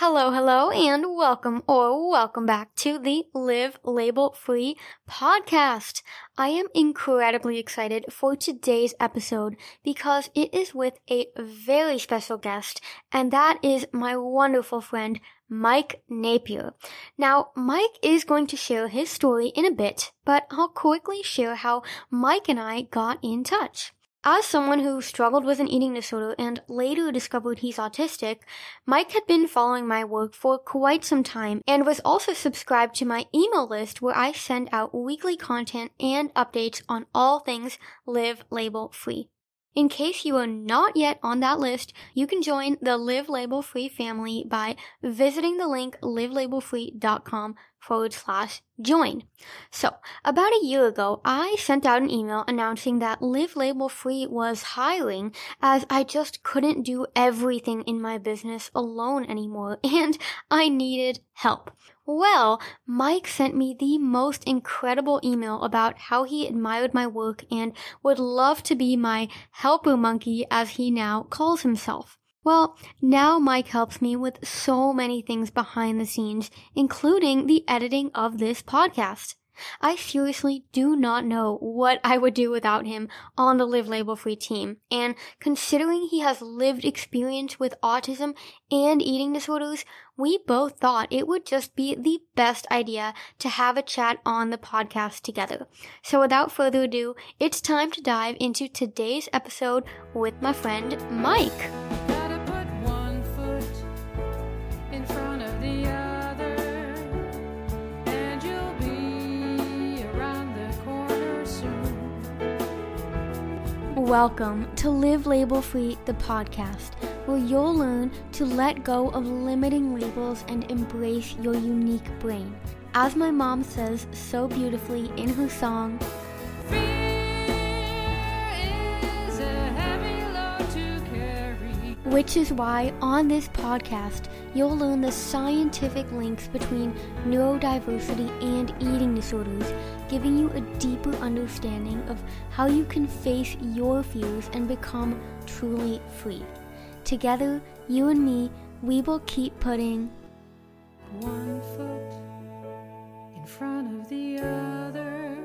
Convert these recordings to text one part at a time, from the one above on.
Hello, hello, and welcome or welcome back to the Liv Label Free podcast. I am incredibly excited for today's episode because it is with a very special guest, and that is my wonderful friend, Mike Napier. Now, Mike is going to share his story in a bit, but I'll quickly share how Mike and I got in touch. As someone who struggled with an eating disorder and later discovered he's autistic, Mike had been following my work for quite some time and was also subscribed to my email list where I send out weekly content and updates on all things live label free. In case you are not yet on that list, you can join the Liv Label Free family by visiting the link livelabelfree.com forward slash join. So, about a year ago, I sent out an email announcing that Liv Label Free was hiring as I just couldn't do everything in my business alone anymore and I needed help. Well, Mike sent me the most incredible email about how he admired my work and would love to be my helper monkey as he now calls himself. Well, now Mike helps me with so many things behind the scenes, including the editing of this podcast. I seriously do not know what I would do without him on the Liv Label Free team. And considering he has lived experience with autism and eating disorders, we both thought it would just be the best idea to have a chat on the podcast together. So without further ado, it's time to dive into today's episode with my friend Mike. Welcome to Liv Label Free, the podcast, where you'll learn to let go of limiting labels and embrace your unique brain. As my mom says so beautifully in her song, Which is why on this podcast, you'll learn the scientific links between neurodiversity and eating disorders, giving you a deeper understanding of how you can face your fears and become truly free. Together, you and me, we will keep putting one foot in front of the other.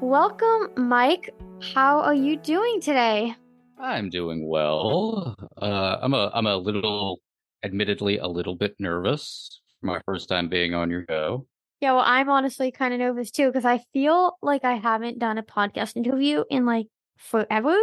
Welcome, Mike. How are you doing today? I'm doing well. Uh, I'm a I'm a little, admittedly, a little bit nervous for my first time being on your show. Yeah, well, I'm honestly kind of nervous too because I feel like I haven't done a podcast interview in like forever.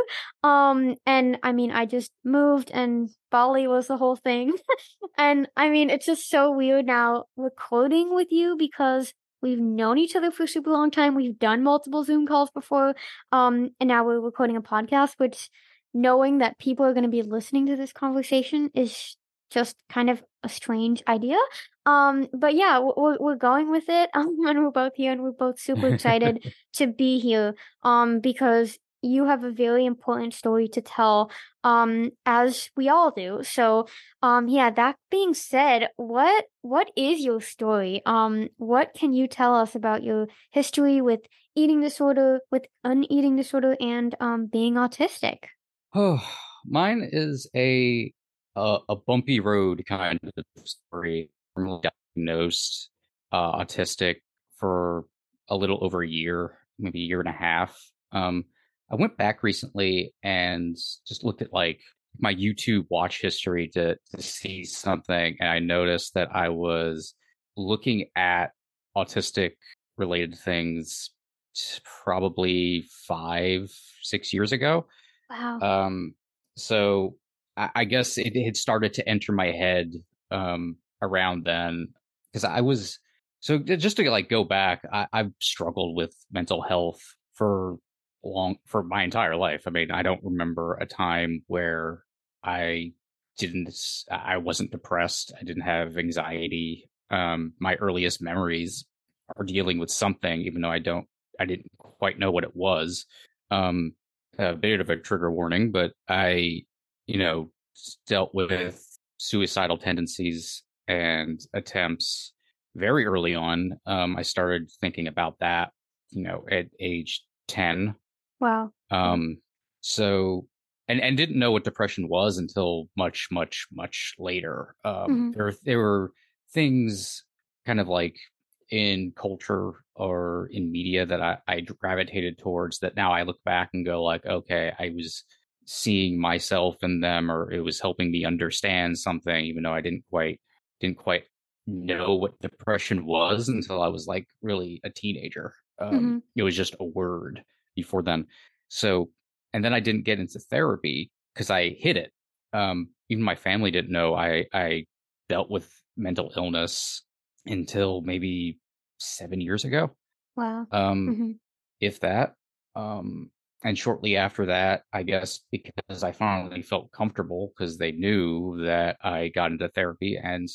Um, and I mean, I just moved and Bali was the whole thing. and I mean, it's just so weird now recording with you because we've known each other for a super long time. We've done multiple Zoom calls before. Um, and now we're recording a podcast, which knowing that people are going to be listening to this conversation is just kind of a strange idea. Um, but yeah, we're, we're going with it. Um, and we're both here and we're both super excited to be here. Um, because you have a very important story to tell, um, as we all do. So, um, yeah, that being said, what, what is your story? Um, what can you tell us about your history with eating disorder, with an eating disorder and, um, being autistic? Oh, mine is a a, a bumpy road kind of story. I'm diagnosed uh, autistic for a little over a year, maybe a year and a half. Um, I went back recently and just looked at like my YouTube watch history to to see something, and I noticed that I was looking at autistic related things probably five six years ago Wow. Um, so I, I guess it had started to enter my head um, around then because I was so just to like go back, I, I've struggled with mental health for long for my entire life. I mean, I don't remember a time where I didn't I wasn't depressed. I didn't have anxiety. Um, my earliest memories are dealing with something, even though I don't I didn't quite know what it was. Um, a bit of a trigger warning, but I, you know, dealt with suicidal tendencies and attempts very early on. Um, I started thinking about that, you know, at age 10. Wow. Um, so and and didn't know what depression was until much much much later. Um, Mhm. There there were things kind of like in culture or in media that I, I gravitated towards that now I look back and go like, okay, I was seeing myself in them or it was helping me understand something, even though I didn't quite didn't quite know what depression was until I was like really a teenager. Um, It was just a word before then. So, and then I didn't get into therapy because I hid it. Um, even my family didn't know I I dealt with mental illness until maybe seven years ago, Wow. um, hmm if that. Um, and shortly after that, I guess because I finally felt comfortable because they knew that I got into therapy, and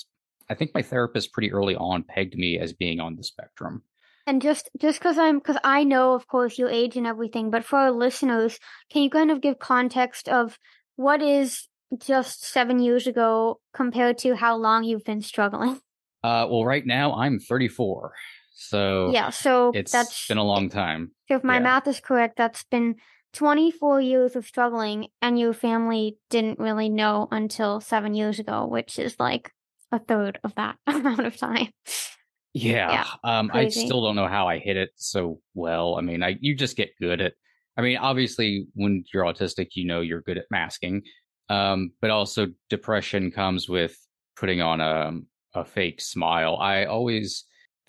I think my therapist pretty early on pegged me as being on the spectrum. And just just because I'm because I know, of course, your age and everything, but for our listeners, can you kind of give context of what is just seven years ago compared to how long you've been struggling? Uh, well, right now I'm 34, so Yeah, so it's that's been a long time. so if my yeah. math is correct, that's been 24 years of struggling, and your family didn't really know until seven years ago, which is like a third of that amount of time. Yeah, Yeah, um, I still don't know how I hit it so well. I mean, I you just get good at. I mean, obviously, when you're autistic, you know you're good at masking, um, but also depression comes with putting on a a fake smile. I always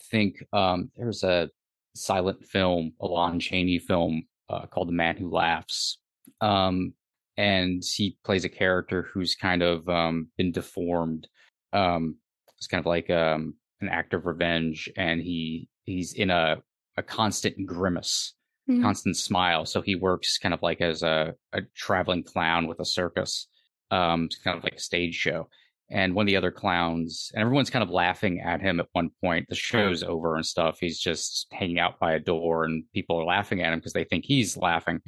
think um, there's a silent film, a Lon Chaney film uh, called The Man Who Laughs, um, and he plays a character who's kind of um, been deformed. Um, it's kind of like um, an act of revenge, and he he's in a a constant grimace, Mhm. constant smile. So he works kind of like as a a traveling clown with a circus, um, it's kind of like a stage show. And one of the other clowns, and everyone's kind of laughing at him at one point. The show's over and stuff. He's just hanging out by a door, and people are laughing at him because they think he's laughing.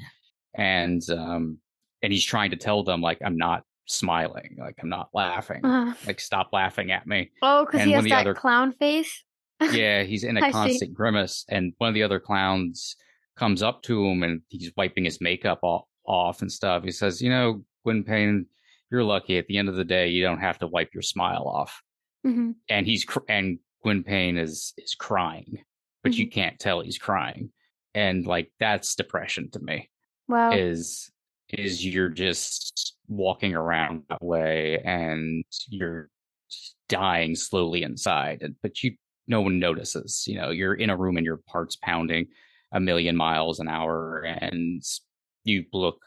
And um, and he's trying to tell them like I'm not smiling, like I'm not laughing, Uh, like stop laughing at me oh, because he has that other- clown face. yeah, he's in a see. constant grimace, and one of the other clowns comes up to him and he's wiping his makeup off, off and stuff. He says, "You know, Gwynplaine, you're lucky. At the end of the day, you don't have to wipe your smile off." hmm And he's cr- and Gwynplaine is is crying, but Mm-hmm. you can't tell he's crying, and like that's depression to me. Wow. Is is you're just walking around that way and you're dying slowly inside, and- but you no one notices. You know, you're in a room and your heart's pounding a million miles an hour, and you look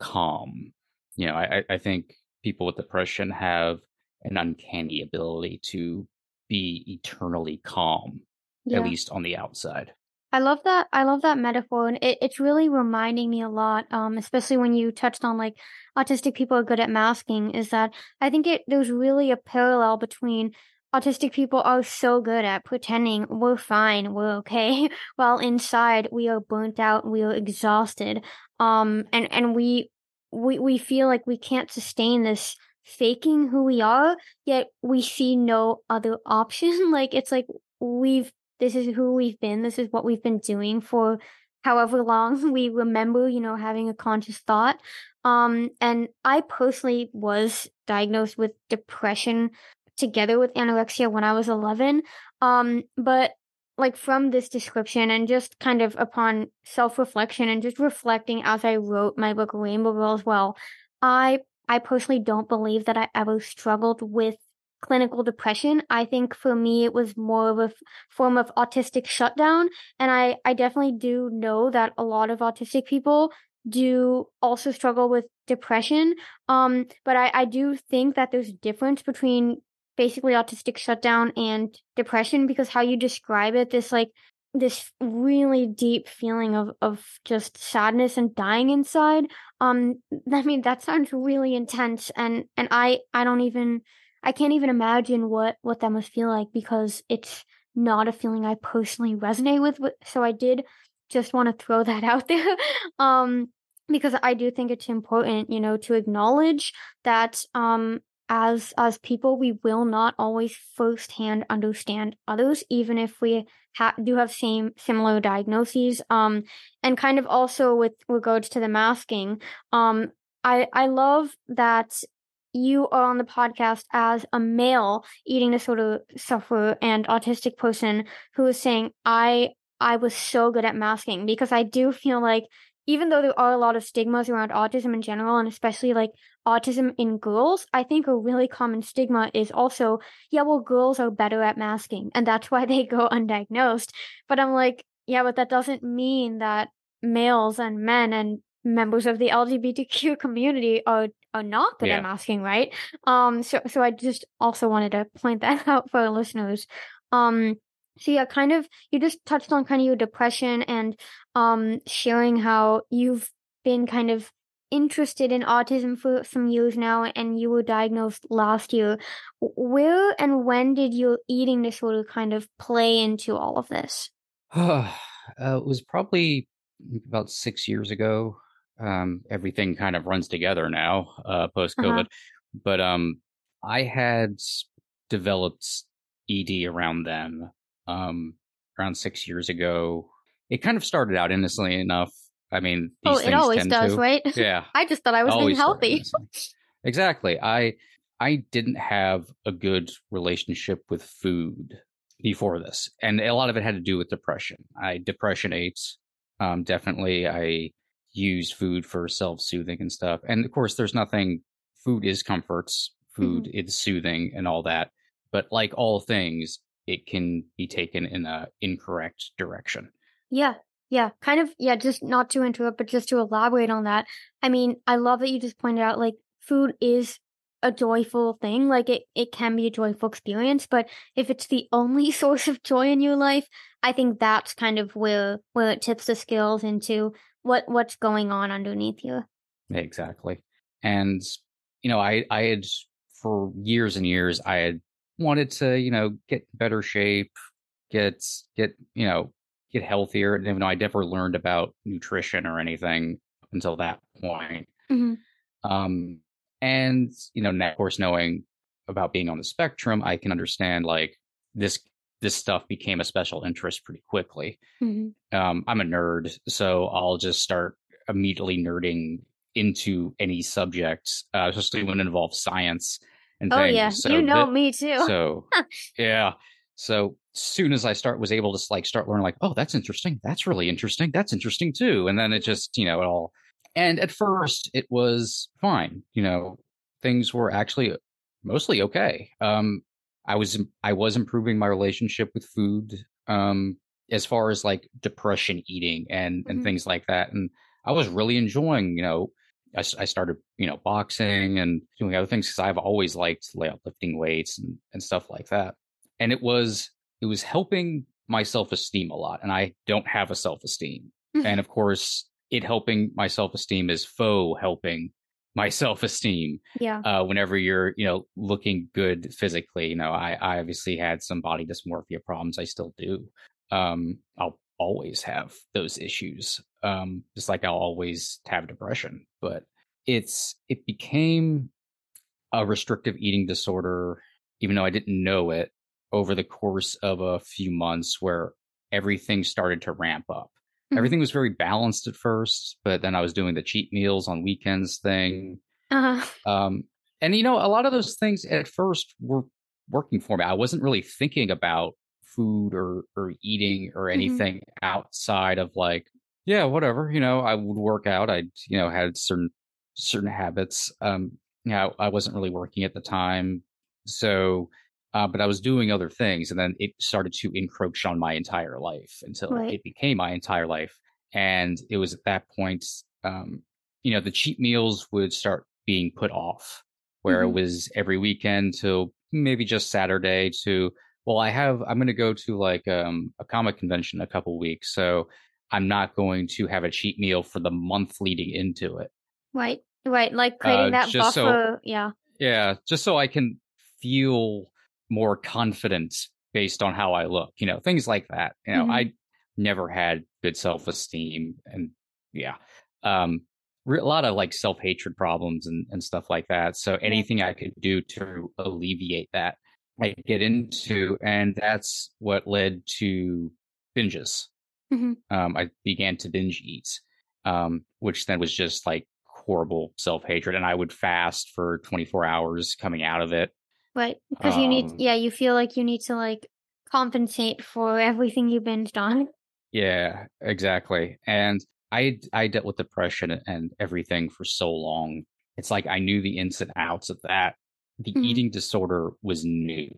calm. You know, I- I think people with depression have an uncanny ability to be eternally calm, yeah. at least on the outside. I love that. I love that metaphor, and it, it's really reminding me a lot. Um, especially when you touched on like autistic people are good at masking. Is that I think it there's really a parallel between autistic people are so good at pretending we're fine, we're okay, while inside we are burnt out, we are exhausted. Um, and and we we we feel like we can't sustain this faking who we are, yet we see no other option. like it's like we've this is who we've been. This is what we've been doing for however long we remember, you know, having a conscious thought. Um, and I personally was diagnosed with depression together with anorexia when I was 11. Um, but like from this description and just kind of upon self reflection and just reflecting as I wrote my book Rainbow as well, I I personally don't believe that I ever struggled with clinical depression. I think for me it was more of a f- form of autistic shutdown. And I, I definitely do know that a lot of autistic people do also struggle with depression. Um, but I, I do think that there's a difference between basically autistic shutdown and depression because how you describe it, this like this really deep feeling of, of just sadness and dying inside. Um, I mean, that sounds really intense and, and I, I don't even, I can't even imagine what, what that must feel like because it's not a feeling I personally resonate with. So I did just want to throw that out there. um, because I do think it's important, you know, to acknowledge that, um, as, as people, we will not always firsthand understand others, even if we ha- do have same, similar diagnoses. Um, and kind of also with regards to the masking, um, I I love that you are on the podcast as a male eating disorder sufferer and autistic person who is saying I I was so good at masking because I do feel like even though there are a lot of stigmas around autism in general and especially like autism in girls, I think a really common stigma is also, yeah, well, girls are better at masking and that's why they go undiagnosed. But I'm like, yeah, but that doesn't mean that males and men and members of the LGBTQ community are are not good yeah. at masking, right? Um, so so I just also wanted to point that out for our listeners. Um, so yeah, kind of you just touched on kind of your depression and um sharing how you've been kind of interested in autism for some years now and you were diagnosed last year. Where and when did your eating disorder kind of play into all of this? uh, it was probably about six years ago. Um, everything kind of runs together now, uh, post COVID. Uh-huh. But um, I had developed ED around then, um, around six years ago. It kind of started out innocently enough. I mean, oh, it always does, to. right? Yeah. I just thought I was being healthy. exactly. I I didn't have a good relationship with food before this, and a lot of it had to do with depression. I depression ate. Um, definitely, I used food for self-soothing and stuff. And of course, there's nothing. Food is comforts. Food mm-hmm. is soothing and all that. But like all things, it can be taken in a incorrect direction. Yeah, yeah, kind of. Yeah, just not to interrupt, but just to elaborate on that. I mean, I love that you just pointed out like food is a joyful thing. Like it, it can be a joyful experience, but if it's the only source of joy in your life, I think that's kind of where where it tips the scales into what what's going on underneath you. Exactly. And you know, I I had for years and years I had wanted to, you know, get better shape, get get, you know, get healthier. And you know, I never learned about nutrition or anything until that point. Mm-hmm. Um and you know, of course knowing about being on the spectrum, I can understand like this this stuff became a special interest pretty quickly. Mm-hmm. Um, I'm a nerd, so I'll just start immediately nerding into any subject, uh, especially when it involves science and oh, things. yeah, so you know that, me too. so yeah, so soon as I start was able to like start learning, like, oh, that's interesting, that's really interesting, that's interesting too, and then it mm-hmm. just you know it all. And at first, it was fine. You know, things were actually mostly okay. Um, I was I was improving my relationship with food um as far as like depression eating and and mm-hmm. things like that and I was really enjoying you know I, I started you know boxing and doing other things because I've always liked lifting weights and and stuff like that and it was it was helping my self-esteem a lot and I don't have a self-esteem mm-hmm. and of course it helping my self-esteem is faux helping my self esteem. Yeah. Uh, whenever you're, you know, looking good physically, you know, I, I obviously had some body dysmorphia problems. I still do. Um, I'll always have those issues. Um, just like I'll always have depression, but it's, it became a restrictive eating disorder, even though I didn't know it over the course of a few months where everything started to ramp up. Mm-hmm. Everything was very balanced at first, but then I was doing the cheat meals on weekends thing. Uh-huh. Um, and you know, a lot of those things at first were working for me. I wasn't really thinking about food or or eating or mm-hmm. anything mm-hmm. outside of like, yeah, whatever. You know, I would work out. I you know had certain certain habits. Um, you know, I wasn't really working at the time, so uh, but I was doing other things, and then it started to encroach on my entire life until right. it became my entire life. And it was at that point, um, you know, the cheat meals would start being put off, where mm-hmm. it was every weekend to maybe just Saturday to, well, I have, I'm going to go to like um, a comic convention a couple weeks, so I'm not going to have a cheat meal for the month leading into it. Right, right, like creating uh, that buffer. So, yeah, yeah, just so I can feel more confident based on how I look, you know, things like that. You know, mm-hmm. I never had good self esteem and yeah, um, a lot of like self hatred problems and, and stuff like that. So anything I could do to alleviate that, I get into, and that's what led to binges. Mm-hmm. Um, I began to binge eat, um, which then was just like horrible self hatred, and I would fast for 24 hours coming out of it. Right, because you need, Um, yeah, you feel like you need to like compensate for everything you binged on. Yeah, exactly. And I I dealt with depression and everything for so long. It's like I knew the ins and outs of that. The Mhm. eating disorder was new.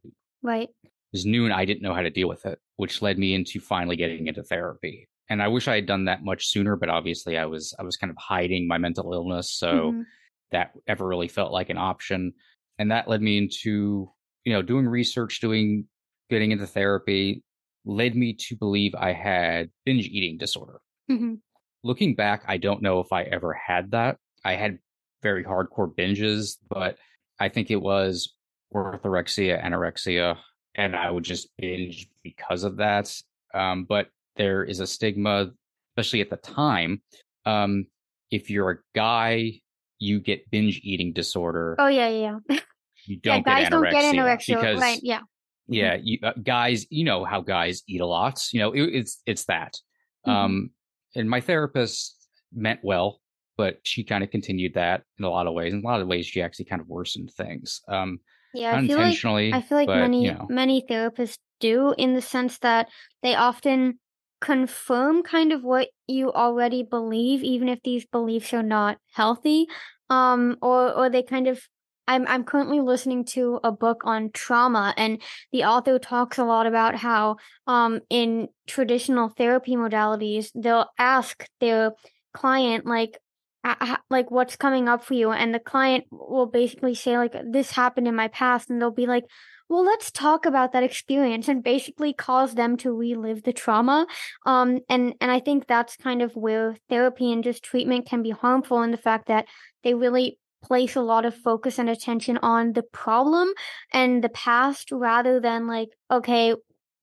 Right. It was new and I didn't know how to deal with it, which led me into finally getting into therapy. And I wish I had done that much sooner, but obviously I was I was kind of hiding my mental illness, so Mhm. that ever really felt like an option. And that led me into, you know, doing research, doing getting into therapy, led me to believe I had binge eating disorder. Mhm. Looking back, I don't know if I ever had that. I had very hardcore binges, but I think it was orthorexia, anorexia, and I would just binge because of that. Um, but there is a stigma, especially at the time. Um, if you're a guy, you get binge eating disorder. Oh yeah, yeah, yeah. You don't guys get don't anorexia, get anorexia, because right? Yeah. yeah, you, uh, guys, you know how guys eat a lot. You know, it, it's it's that. Mhm. Um, and my therapist meant well, but she kind of continued that in a lot of ways. In a lot of ways, she actually kind of worsened things. Um, Yeah, I feel like. I feel like but, many you know, many therapists do in the sense that they often confirm kind of what you already believe, even if these beliefs are not healthy. Um, or or they kind of I'm I'm currently listening to a book on trauma and the author talks a lot about how um in traditional therapy modalities they'll ask their client like like what's coming up for you and the client will basically say like this happened in my past and they'll be like well let's talk about that experience and basically cause them to relive the trauma um and and i think that's kind of where therapy and just treatment can be harmful in the fact that they really place a lot of focus and attention on the problem and the past rather than like okay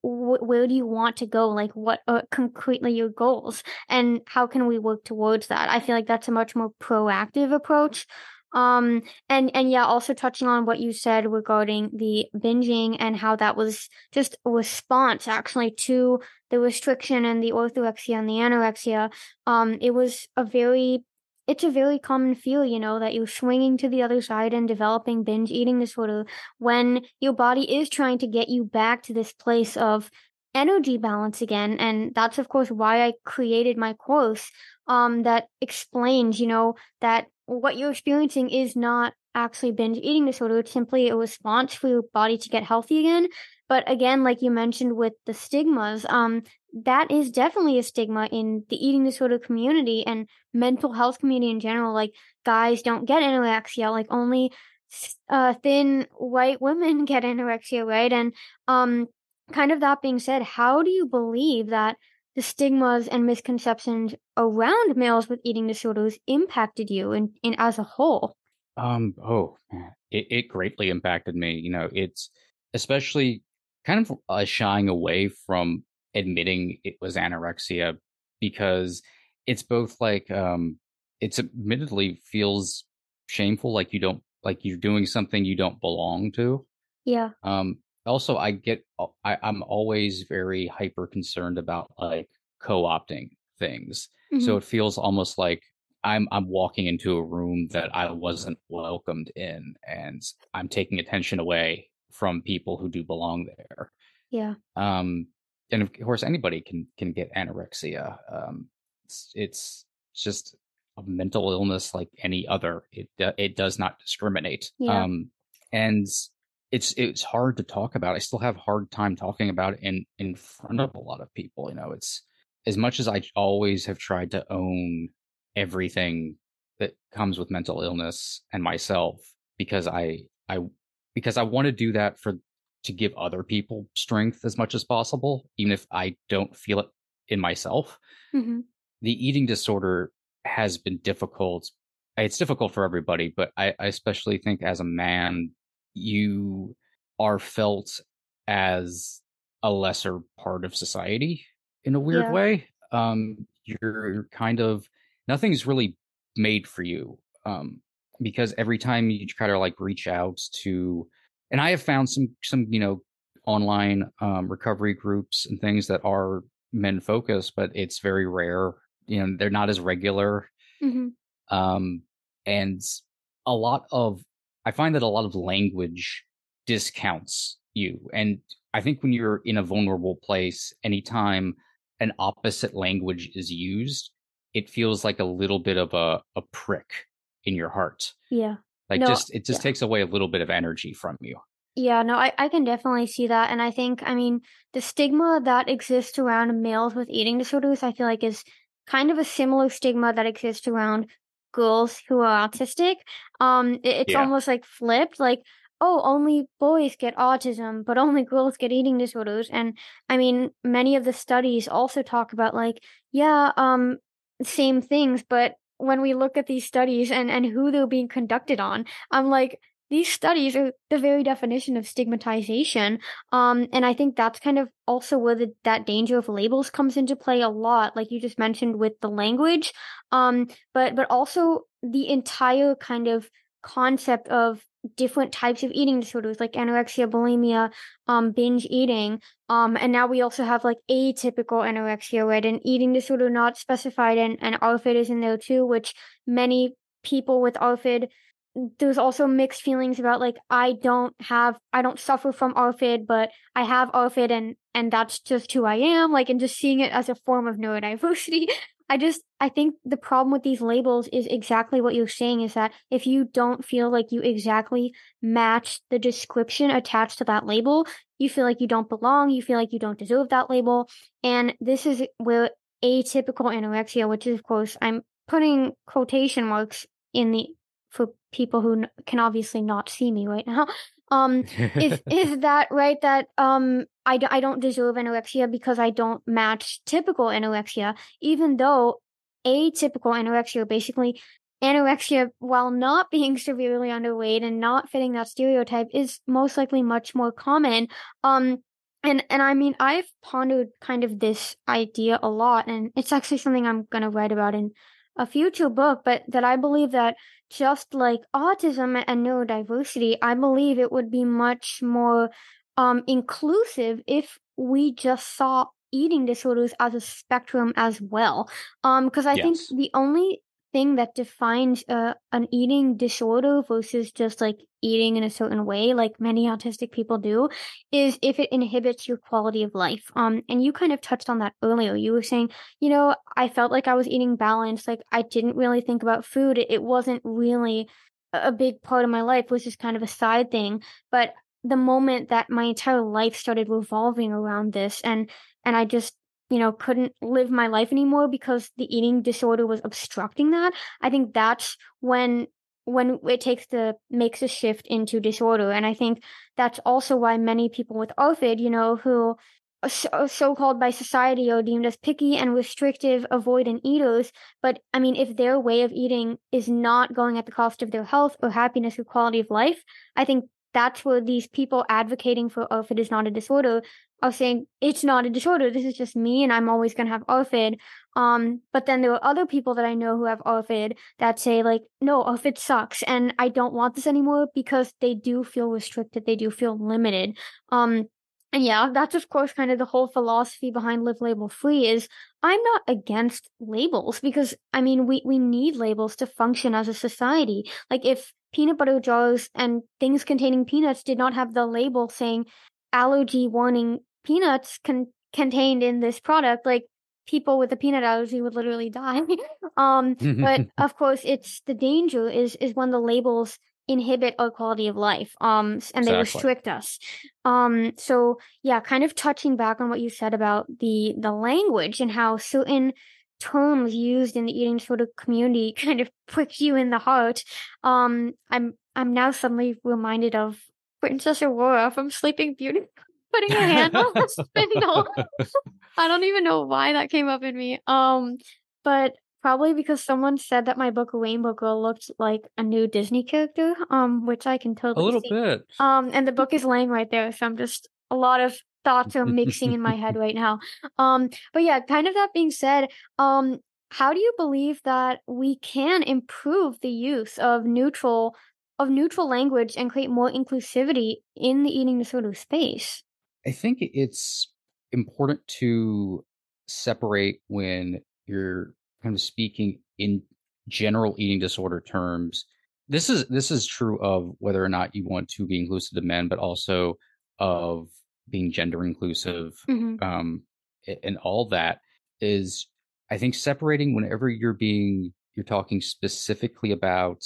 wh- where do you want to go? Like what are concretely your goals? And how can we work towards that? I feel like that's a much more proactive approach. Um and and yeah also touching on what you said regarding the binging and how that was just a response actually to the restriction and the orthorexia and the anorexia. Um it was a very it's a very common feel, you know, that you're swinging to the other side and developing binge eating disorder when your body is trying to get you back to this place of energy balance again. And that's, of course, why I created my course um, that explains, you know, that what you're experiencing is not actually binge eating disorder. It's simply a response for your body to get healthy again. But again, like you mentioned with the stigmas, um, that is definitely a stigma in the eating disorder community and mental health community in general. Like guys don't get anorexia, like only uh, thin white women get anorexia, right? And um, kind of that being said, how do you believe that the stigmas and misconceptions around males with eating disorders impacted you in, in as a whole? Um, oh, man, it, it greatly impacted me. You know, it's especially kind of uh, shying away from admitting it was anorexia because it's both like, um, it's admittedly feels shameful, like you don't, like you're doing something you don't belong to. Yeah. Um, also, I get, I, I'm always very hyper concerned about like co-opting things. So Mhm. it feels almost like I'm I'm walking into a room that I wasn't welcomed in, and I'm taking attention away from people who do belong there. Yeah. Um, and of course, anybody can can get anorexia. Um, it's it's just a mental illness like any other. It it does not discriminate. Yeah. Um, and it's it's hard to talk about. I still have a hard time talking about it in in front of a lot of people. You know, it's as much as I always have tried to own everything that comes with mental illness and myself because I I because I want to do that for to give other people strength as much as possible, even if I don't feel it in myself. hmm The eating disorder has been difficult. It's difficult for everybody, but I, I especially think as a man, you are felt as a lesser part of society in a weird Yeah. way. Um, you're kind of nothing's really made for you. Um, because every time you try to like reach out to, and I have found some some you know online um, recovery groups and things that are men focused, but it's very rare. You know, they're not as regular. hmm Um, and a lot of I find that a lot of language discounts you. And I think when you're in a vulnerable place, anytime an opposite language is used, it feels like a little bit of a, a prick in your heart. Yeah. Like no, just it just yeah. takes away a little bit of energy from you. Yeah, no, I, I can definitely see that. And I think, I mean, the stigma that exists around males with eating disorders, I feel like is kind of a similar stigma that exists around girls who are autistic. Um, it, it's yeah. almost like flipped. Like, oh, only boys get autism, but only girls get eating disorders. And I mean, many of the studies also talk about like, yeah, um, same things, but when we look at these studies and, and who they're being conducted on, I'm like, these studies are the very definition of stigmatization. Um, and I think that's kind of also where the, that danger of labels comes into play a lot, like you just mentioned with the language. Um, but, but also the entire kind of concept of different types of eating disorders like anorexia, bulimia, um, binge eating. Um, and now we also have like atypical anorexia, right? An eating disorder not specified and, and ARFID is in there too, which many people with ARFID there's also mixed feelings about like I don't have I don't suffer from ARFID, but I have ARFID and and that's just who I am. Like and just seeing it as a form of neurodiversity I just I think the problem with these labels is exactly what you're saying is that if you don't feel like you exactly match the description attached to that label, you feel like you don't belong, you feel like you don't deserve that label. And this is where atypical anorexia, which is of course I'm putting quotation marks in the for people who can obviously not see me right now um is is that right that um I d- I don't deserve anorexia because I don't match typical anorexia even though atypical anorexia basically anorexia while not being severely underweight and not fitting that stereotype is most likely much more common. Um and and I mean I've pondered kind of this idea a lot and it's actually something I'm going to write about in a future book, but that I believe that just like autism and neurodiversity, I believe it would be much more um, inclusive if we just saw eating disorders as a spectrum as well. Um, because I yes. think the only thing that defines uh, an eating disorder versus just like eating in a certain way, like many autistic people do, is if it inhibits your quality of life. Um, and you kind of touched on that earlier. You were saying, you know, I felt like I was eating balanced. Like I didn't really think about food. It, wasn't really a big part of my life. It was just kind of a side thing. But the moment that my entire life started revolving around this and and I just you know, couldn't live my life anymore because the eating disorder was obstructing that. I think that's when when it takes the makes a shift into disorder. And I think that's also why many people with ARFID, you know, who are so called by society are deemed as picky and restrictive, avoidant eaters. But I mean, if their way of eating is not going at the cost of their health or happiness or quality of life, I think that's where these people advocating for ARFID is not a disorder are saying it's not a disorder. This is just me, and I'm always gonna have ARFID. Um, but then there are other people that I know who have ARFID that say like, no, ARFID sucks, and I don't want this anymore because they do feel restricted. They do feel limited. Um, and yeah, that's of course kind of the whole philosophy behind Liv Label Free is I'm not against labels because I mean we we need labels to function as a society. Like if peanut butter jars and things containing peanuts did not have the label saying allergy warning peanuts con- contained in this product, like people with a peanut allergy would literally die. um, but of course, it's the danger is is when the labels inhibit our quality of life um and they exactly. restrict us um so yeah kind of touching back on what you said about the the language and how certain terms used in the eating disorder community kind of prick you in the heart um i'm i'm now suddenly reminded of princess aurora from sleeping beauty putting a hand on the spindle. I don't even know why that came up in me. Um, but probably because someone said that my book Rainbow Girl looked like a new Disney character. Um, which I can totally a little see. bit. Um, and the book is laying right there, so I'm just a lot of thoughts are mixing in my head right now. Um, but yeah, kind of that being said, um, how do you believe that we can improve the use of neutral of neutral language and create more inclusivity in the eating disorder space? I think it's important to separate when you're kind of speaking in general eating disorder terms, this is this is true of whether or not you want to be inclusive to men, but also of being gender inclusive, Mhm. um, and all that is, I think, separating whenever you're being you're talking specifically about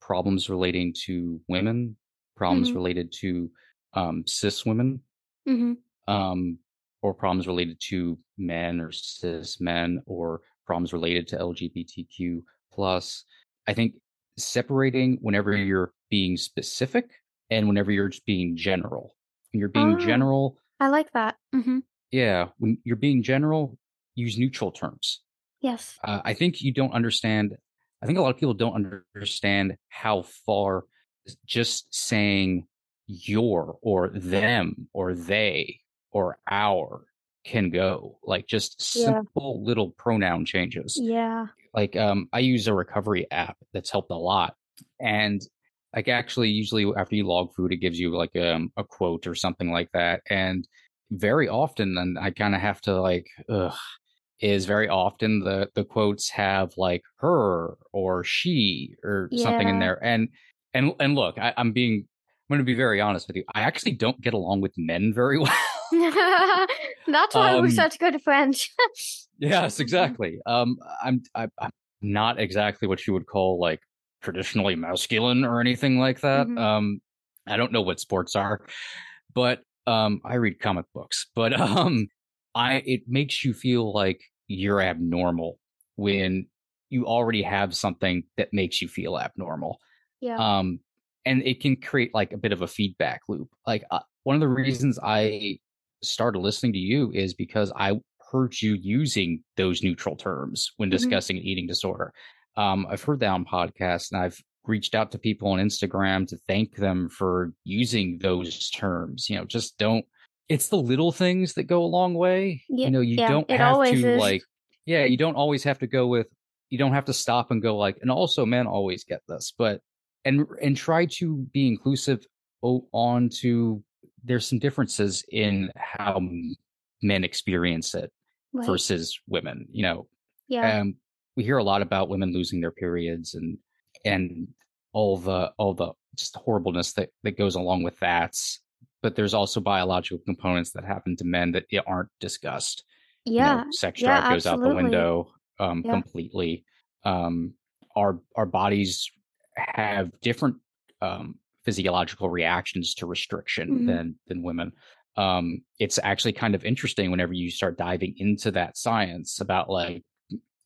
problems relating to women, problems Mhm. related to um, cis women, Mhm. um, or problems related to men or cis men, or problems related to LGBTQ plus. I think separating whenever you're being specific and whenever you're just being general. When you're being Oh. general, I like that. Mhm. yeah, when you're being general, use neutral terms. Yes. Uh, I think you don't understand. I think a lot of people don't understand how far just saying your or them or they or our can go. Like just Yeah. simple little pronoun changes. Yeah. Like um, I use a recovery app that's helped a lot, and like actually usually after you log food, it gives you like um, a quote or something like that, and very often, and I kind of have to like, ugh, is very often the the quotes have like her or she or something in there, and and and look, I, I'm being I'm going to be very honest with you. I actually don't get along with men very well. That's why we're Um, such good friends. yes, exactly. Um, I'm I, I'm not exactly what you would call like traditionally masculine or anything like that. Mhm. Um, I don't know what sports are, but um, I read comic books. But um, I it makes you feel like you're abnormal when you already have something that makes you feel abnormal yeah. um and it can create like a bit of a feedback loop like uh, one of the reasons i started listening to you is because i heard you using those neutral terms when Mhm. discussing an eating disorder um i've heard that on podcasts and i've reached out to people on instagram to thank them for using those terms you know just don't it's the little things that go a long way Yeah, you know you yeah, don't it have to is. like yeah you don't always have to go with you don't have to stop and go like and also men always get this but and and try to be inclusive on to there's some differences in how men experience it right. versus women you know yeah. um we hear a lot about women losing their periods and and all the all the just horribleness that that goes along with that but there's also biological components that happen to men that aren't discussed you know, yeah. sex yeah, drive goes out the window um, Yeah. completely. Um, our our bodies have different um, physiological reactions to restriction Mhm. than than women. Um, it's actually kind of interesting whenever you start diving into that science about like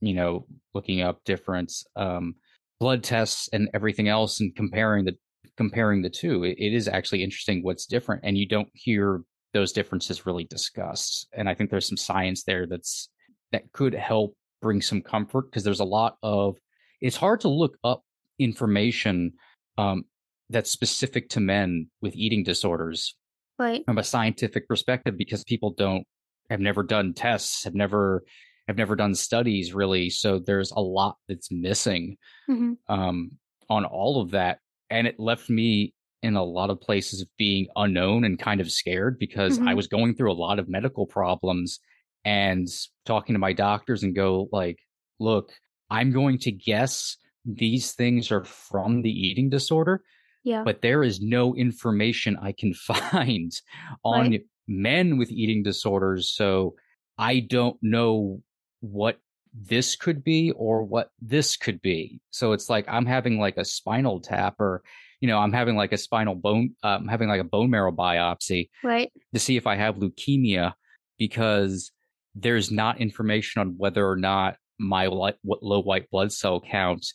you know looking up different um, blood tests and everything else and comparing the comparing the two. It, it is actually interesting what's different, and you don't hear those differences really discussed. And I think there's some science there that's that could help bring some comfort because there's a lot of it's hard to look up information um, that's specific to men with eating disorders Right. from a scientific perspective because people don't have never done tests have never have never done studies really so there's a lot that's missing hmm um, on all of that and it left me in a lot of places of being unknown and kind of scared because I Mhm. was going through a lot of medical problems and talking to my doctors and go like, look, I'm going to guess these things are from the eating disorder, Yeah. but there is no information I can find on Right. men with eating disorders. So I don't know what this could be or what this could be. So it's like I'm having like a spinal tap or, you know, I'm having like a spinal bone, uh, I'm having like a bone marrow biopsy right. to see if I have leukemia because there's not information on whether or not my li- what low white blood cell count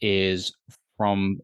is from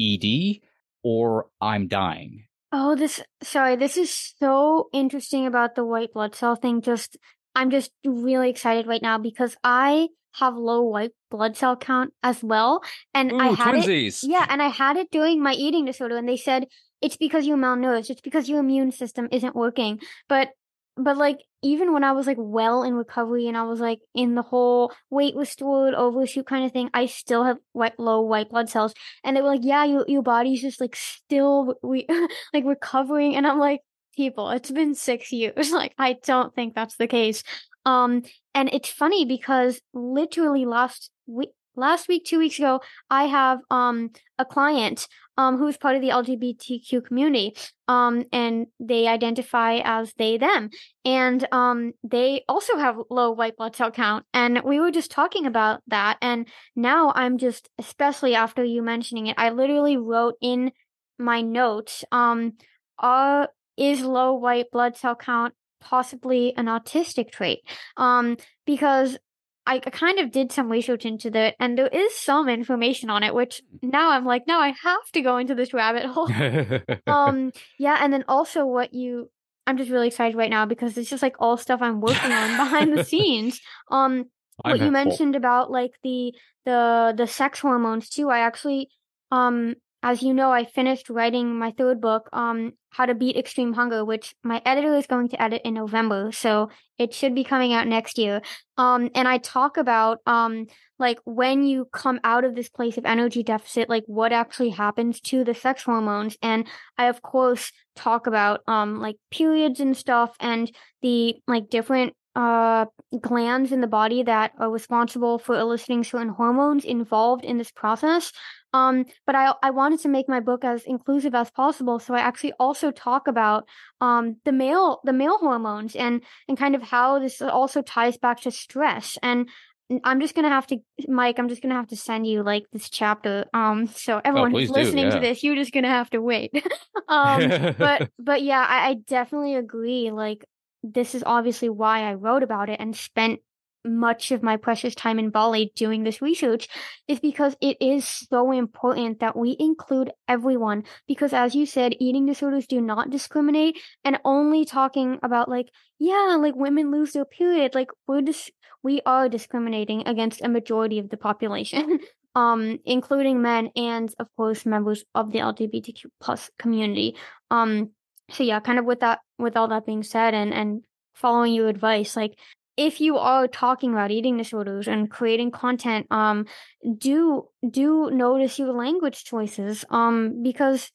ED or I'm dying. Oh, this, sorry, this is so interesting about the white blood cell thing. Just, I'm just really excited right now because I have low white blood cell count as well. And I Ooh, had it, twinsies. yeah, and I had it during my eating disorder and they said it's because you're malnourished. It's because your immune system isn't working. But, but like, even when I was like well in recovery and I was like in the whole weight restored overshoot kind of thing, I still have white, low white blood cells. And they were like, yeah, your, your body's just like still re- like recovering. And I'm like, people, it's been six years. Like, I don't think that's the case. Um, and it's funny because literally last week, last week, two weeks ago, I have um a client um who's part of the LGBTQ community. Um and they identify as they them. And um they also have low white blood cell count. And we were just talking about that. And now I'm just especially after you mentioning it, I literally wrote in my notes, um uh is low white blood cell count possibly an autistic trait? Um because I kind of did some research into that, and there is some information on it, which now I'm like, no, I have to go into this rabbit hole. um, yeah, and then also what you, I'm just really excited right now because it's just like all stuff I'm working on behind the scenes. Um, what you mentioned about like the the the sex hormones too. I actually, um, as you know, I finished writing my third book, um, How to Beat Extreme Hunger, which my editor is going to edit in November, so it should be coming out next year. Um, and I talk about um, like when you come out of this place of energy deficit, like what actually happens to the sex hormones. And I of course talk about um like periods and stuff and the like different uh, glands in the body that are responsible for eliciting certain hormones involved in this process. Um, but I I wanted to make my book as inclusive as possible, so I actually also talk about um, the male the male hormones and and kind of how this also ties back to stress. And I'm just gonna have to, Mike. I'm just gonna have to send you like this chapter. Um, so everyone oh, who's listening do, yeah. to this, you're just gonna have to wait. um, but but yeah, I, I definitely agree. Like this is obviously why I wrote about it and spent much of my precious time in Bali doing this research is because it is so important that we include everyone. Because as you said, eating disorders do not discriminate and only talking about like, yeah, like women lose their period. Like we're just, dis- we are discriminating against a majority of the population. um, including men and of course members of the LGBTQ plus community. Um, so yeah, kind of with that, with all that being said and, and following your advice, like if you are talking about eating disorders and creating content, um, do do notice your language choices, um, because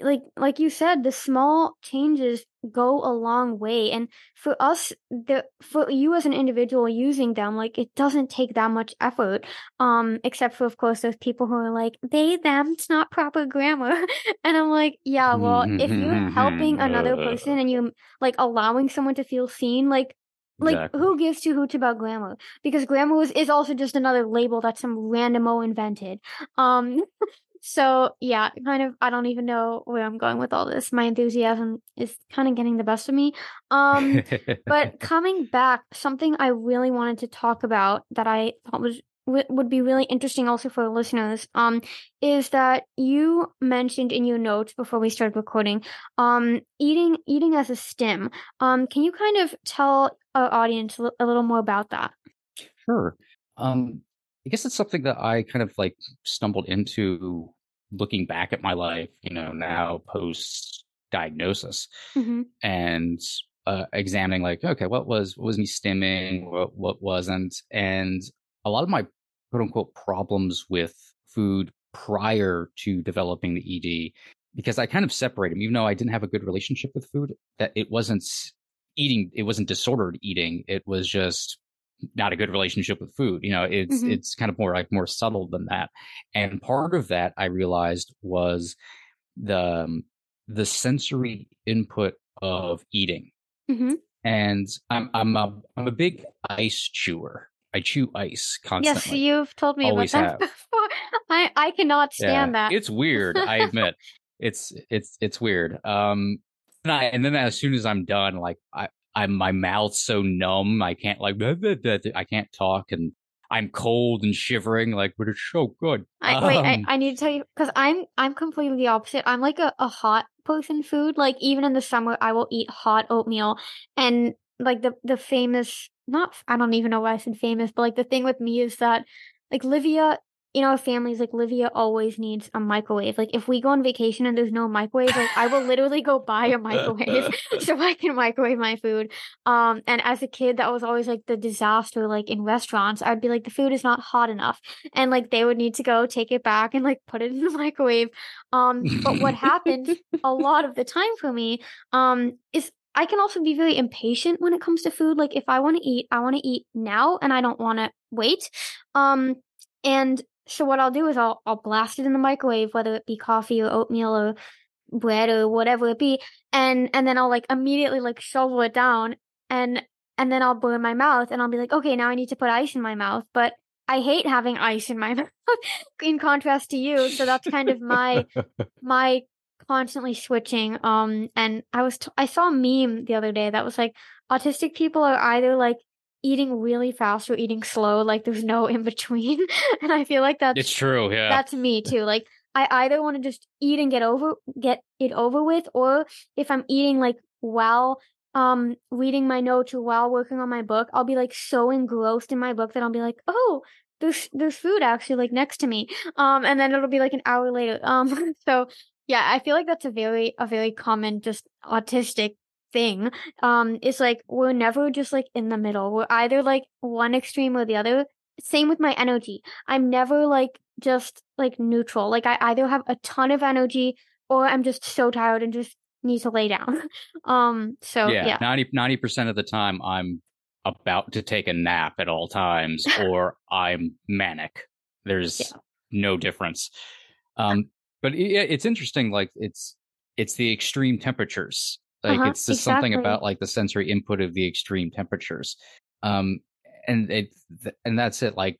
like like you said, the small changes go a long way, and for us, the for you as an individual using them, like it doesn't take that much effort, um, except for of course those people who are like they them, it's not proper grammar, and I'm like, yeah, well, if you're helping another person and you're like allowing someone to feel seen, like like Exactly. who gives two hoots about grammar? Because grammar is, is also just another label that some randomo invented. Um so yeah, kind of I don't even know where I'm going with all this. My enthusiasm is kind of getting the best of me. Um but coming back, something I really wanted to talk about that I thought was would be really interesting also for the listeners um is that you mentioned in your notes before we started recording um eating eating as a stim um can you kind of tell our audience a little more about that Sure. Um, I guess it's something that I kind of like stumbled into looking back at my life, you know, now post diagnosis mm-hmm. and uh, examining like, okay, what was what was me stimming, what what wasn't, and a lot of my quote unquote problems with food prior to developing the ED, because I kind of separated them, even though I didn't have a good relationship with food, that it wasn't eating, it wasn't disordered eating, it was just not a good relationship with food. You know, it's Mhm. it's kind of more like more subtle than that. And part of that I realized was the um, the sensory input of eating. Mm-hmm. And I'm I'm a I'm a big ice chewer. I chew ice constantly. yes you've told me Always about that have. before i i cannot stand that It's weird, I admit. it's it's it's weird. Um and, I, and then as soon as I'm done, like I I'm my mouth's so numb, I can't like blah, blah, blah, I can't talk and I'm cold and shivering, like, but it's so good. I, wait, I, Um, I need to tell you because I'm I'm completely the opposite. I'm like a, a hot person food. Like even in the summer, I will eat hot oatmeal, and like the the famous not I don't even know why I said famous, but like the thing with me is that like Livia in our families, like Livia always needs a microwave. Like if we go on vacation and there's no microwave, like I will literally go buy a microwave so I can microwave my food. Um, and as a kid, that was always like the disaster. Like in restaurants, I'd be like, the food is not hot enough, and like they would need to go take it back and like put it in the microwave. Um, but what happened a lot of the time for me, um, is I can also be very impatient when it comes to food. Like if I want to eat, I want to eat now, and I don't want to wait. Um, And so what I'll do is I'll I'll blast it in the microwave, whether it be coffee or oatmeal or bread or whatever it be, and and then I'll like immediately like shovel it down and and then I'll burn my mouth and I'll be like, okay, now I need to put ice in my mouth, but I hate having ice in my mouth in contrast to you. So that's kind of my my constantly switching. Um, and I was t- I saw a meme the other day that was like autistic people are either like eating really fast or eating slow. Like there's no in between. and I feel like that's it's true. Yeah, that's me too. Like I either want to just eat and get over get it over with, or if I'm eating like while um reading my notes or while working on my book, I'll be like so engrossed in my book that I'll be like, oh, there's there's food actually like next to me. Um, and then it'll be like an hour later. Um, so yeah, I feel like that's a very a very common just autistic thing. Um, it's like we're never just like in the middle. We're either like one extreme or the other. Same with my energy. I'm never like just like neutral. Like I either have a ton of energy or I'm just so tired and just need to lay down. um, so yeah, yeah. 90 percent of the time I'm about to take a nap at all times or I'm manic. There's yeah. no difference. Um, but it, it's interesting. Like it's it's the extreme temperatures. Like uh-huh, it's just exactly. something about like the sensory input of the extreme temperatures. Um, and it and that's it. Like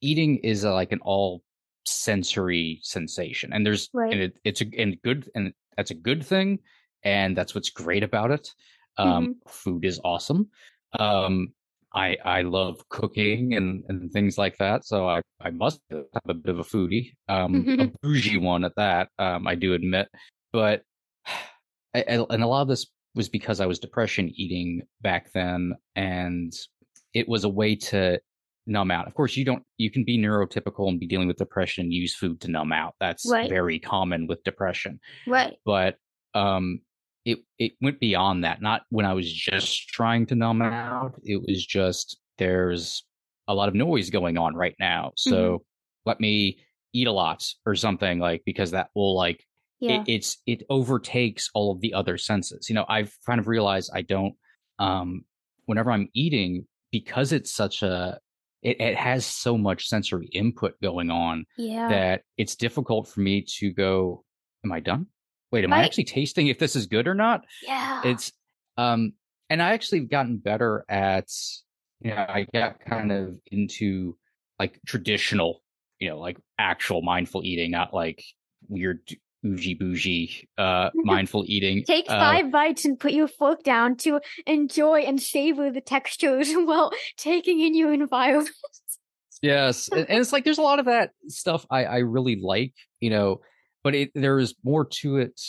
eating is a, like an all sensory sensation, and there's right. and it, it's a and good and that's a good thing, and that's what's great about it. Um, mm-hmm. Food is awesome. Um, I I love cooking and, and things like that, so I, I must have a bit of a foodie, um, mm-hmm. a bougie one at that. Um, I do admit, but I, I, and a lot of this was because I was depression eating back then, and it was a way to numb out. Of course, you don't. You can be neurotypical and be dealing with depression and use food to numb out. That's right. very common with depression. Right. But um, it it went beyond that. Not when I was just trying to numb out. It was just there's a lot of noise going on right now. So mm-hmm. let me eat a lot or something like because that will like yeah. it, it's it overtakes all of the other senses. You know, I've kind of realized I don't um whenever I'm eating because it's such a it, it has so much sensory input going on yeah. that it's difficult for me to go am I done? wait, am right? I actually tasting if this is good or not? Yeah. It's um and I actually gotten better at you know, I got kind of into like traditional, you know, like actual mindful eating, not like weird bougie bougie uh mindful eating. Take uh, five uh, bites and put your fork down to enjoy and savor the textures while taking in your environment. yes. and, and it's like there's a lot of that stuff I, I really like, you know, but it, there's more to it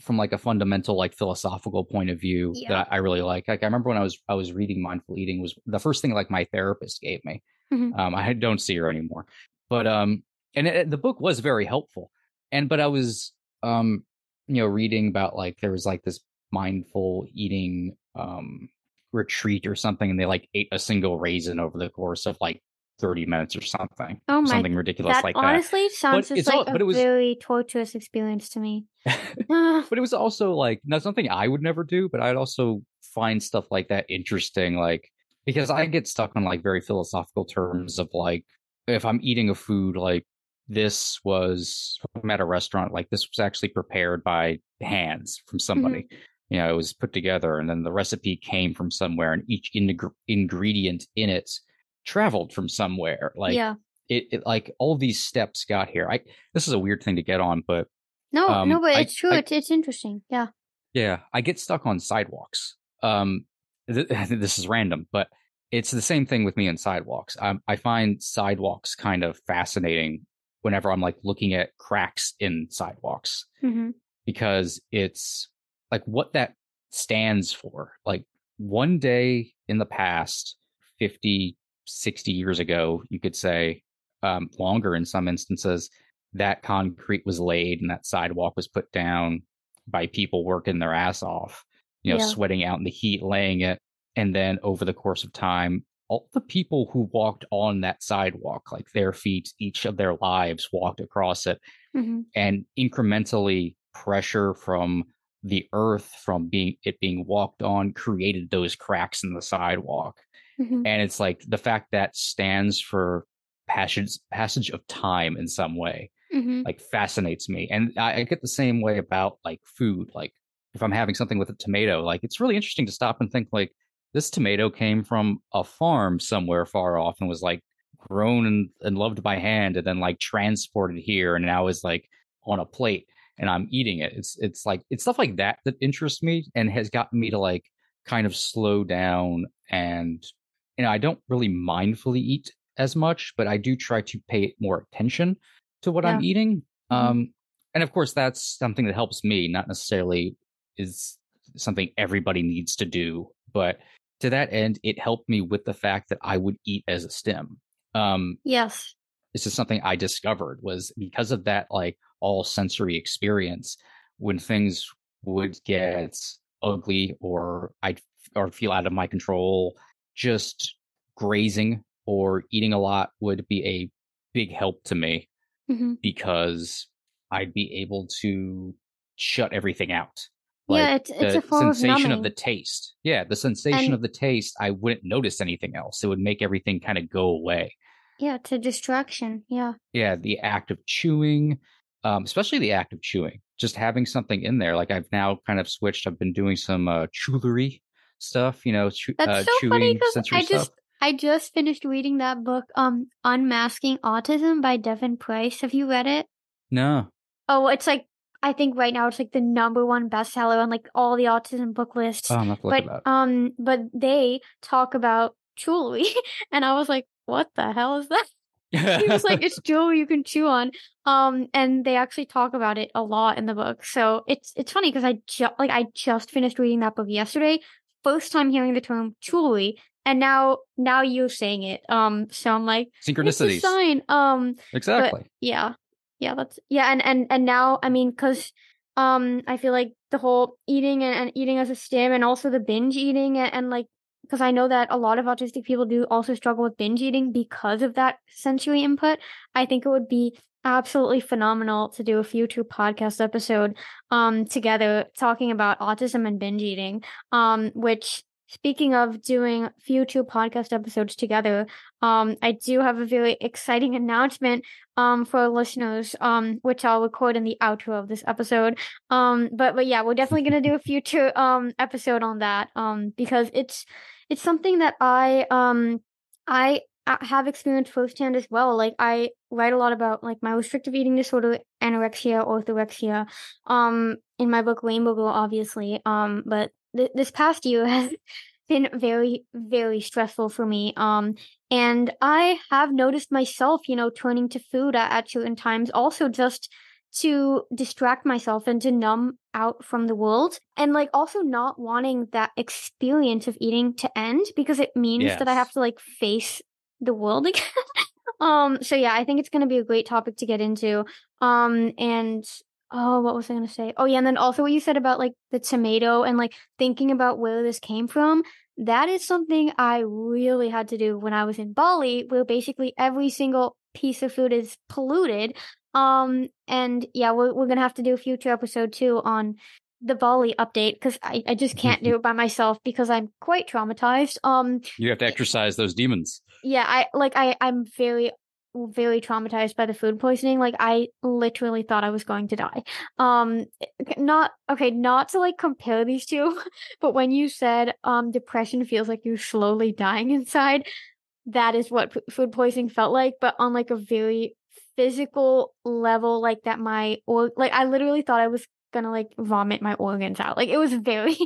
from like a fundamental like philosophical point of view yeah. that I, I, really like. Like I remember when I was I was reading mindful eating was the first thing like my therapist gave me. Mm-hmm. Um, I don't see her anymore, but um, and it, the book was very helpful. And but I was um, you know, reading about like there was like this mindful eating um retreat or something, and they like ate a single raisin over the course of like 30 minutes or something. Oh my, something ridiculous that like honestly that. Honestly, sounds but just like all, a was, very tortuous experience to me. but it was also like not something I would never do, but I'd also find stuff like that interesting, like because I get stuck on like very philosophical terms of like if I'm eating a food like this was I'm at a restaurant, like this was actually prepared by hands from somebody. Mm-hmm. You know, it was put together and then the recipe came from somewhere and each in- ingredient in it traveled from somewhere. Like yeah. it, it like all these steps got here. I this is a weird thing to get on, but no, um, no, but it's I, true. I, it's it's interesting. Yeah. Yeah, I get stuck on sidewalks. Um, th- this is random, but it's the same thing with me and sidewalks. Um, I find sidewalks kind of fascinating whenever I'm like looking at cracks in sidewalks mm-hmm. because it's like what that stands for. Like one day in the past, 50, 60 years ago, you could say, um, longer in some instances, that concrete was laid and that sidewalk was put down by people working their ass off, you know, yeah. sweating out in the heat, laying it. And then over the course of time, all the people who walked on that sidewalk, like their feet, each of their lives walked across it. Mm-hmm. And incrementally, pressure from the earth from being it being walked on created those cracks in the sidewalk. Mm-hmm. And it's like the fact that stands for passage passage of time in some way Mm-hmm. like fascinates me and I, I get the same way about like food like if i'm having something with a tomato like it's really interesting to stop and think like this tomato came from a farm somewhere far off and was like grown and, and loved by hand and then like transported here and now is like on a plate and i'm eating it it's it's like it's stuff like that that interests me and has gotten me to like kind of slow down and you know i don't really mindfully eat as much but i do try to pay more attention to what i'm Yeah. eating Mhm. um and of course that's something that helps me not necessarily is something everybody needs to do but to that end it helped me with the fact that i would eat as a stim um Yes. this is something i discovered was because of that like all sensory experience when things would get ugly or i'd or feel out of my control just grazing or eating a lot would be a big help to me hmm because I'd be able to shut everything out. Yeah, it's- it's the a form sensation of, numbing. the taste. Yeah, the sensation And- of the taste, I wouldn't notice anything else. It would make everything kind of go away. Yeah, to distraction. Yeah. Yeah, the act of chewing, um, especially the act of chewing, just having something in there. Like I've now kind of switched. I've been doing some uh, chewelry stuff, you know, chew- That's uh, so chewing funny because I just stuff. I just finished reading that book, um, Unmasking Autism by Devon Price. Have you read it? No, Oh, it's like I think right now it's like the number one bestseller on like all the autism book lists. oh, I'm not looking but um, but they talk about chewelry, and I was like, what the hell is that? he was like, it's chewelry you can chew on. Um, and they actually talk about it a lot in the book. So it's it's funny because I just like I just finished reading that book yesterday. First time hearing the term chewelry, and now now you're saying it. Um, so I'm like, synchronicities. sign. Um, Exactly. yeah, yeah, that's yeah, and and and now I mean, because um, I feel like the whole eating and, and eating as a stim, and also the binge eating, and, and like because I know that a lot of autistic people do also struggle with binge eating because of that sensory input. I think it would be absolutely phenomenal to do a future podcast episode um together talking about autism and binge eating um which speaking of doing future podcast episodes together um i do have a very exciting announcement um for listeners um which i'll record in the outro of this episode. Um but but yeah we're definitely to do a future um episode on that um because it's it's something that i um i uh, have experienced firsthand as well. Like i write a lot about like my restrictive eating disorder anorexia orthorexia um in my book rainbow girl obviously um but th- this past year has been very very stressful for me um and i have noticed myself you know turning to food at, at certain times also just to distract myself and to numb out from the world and like also not wanting that experience of eating to end because it means that i have to like face the world again. Um so yeah i think it's going to be a great topic to get into um and oh what was i going to say oh yeah and then also what you said about like the tomato and like thinking about where this came from that is something i really had to do when i was in bali where basically every single piece of food is polluted um and yeah we're, we're gonna have to do a future episode too on the bali update because I, I just can't do it by myself because i'm quite traumatized um You have to exercise those demons. yeah i like i i'm very very traumatized by the food poisoning like i literally thought i was going to die. Um not okay not to like compare these two but when you said um depression feels like you're slowly dying inside that is what p- food poisoning felt like but on like a very physical level like that my or like i literally thought i was gonna like vomit my organs out. Like it was very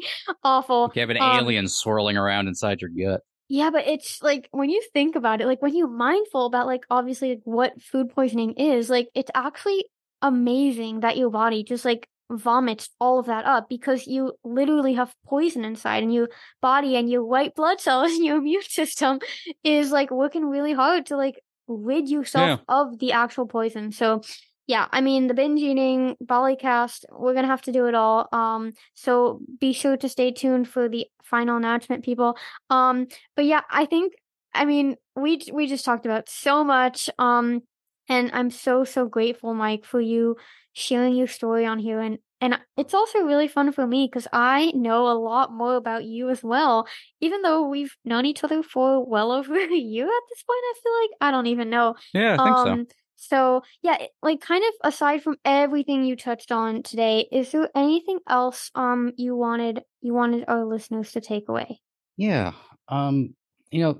awful. You have an Um, alien swirling around inside your gut. Yeah, but it's like when you think about it, like when you're mindful about like obviously like, what food poisoning is, like it's actually amazing that your body just like vomits all of that up because you literally have poison inside and your body and your white blood cells and your immune system is like working really hard to like rid yourself of the actual poison. So yeah, I mean the binge eating, Bollycast, we're gonna have to do it all. Um so be sure to stay tuned for the final announcement, people. Um but yeah, I think I mean we we just talked about so much. Um And I'm so, so grateful, Mike, for you sharing your story on here. And, and it's also really fun for me because I know a lot more about you as well. Even though we've known each other for well over a year at this point, I feel like I don't even know. Yeah, I think um, so. So, yeah, like kind of aside from everything you touched on today, is there anything else um you wanted you wanted our listeners to take away? Yeah. Um, you know,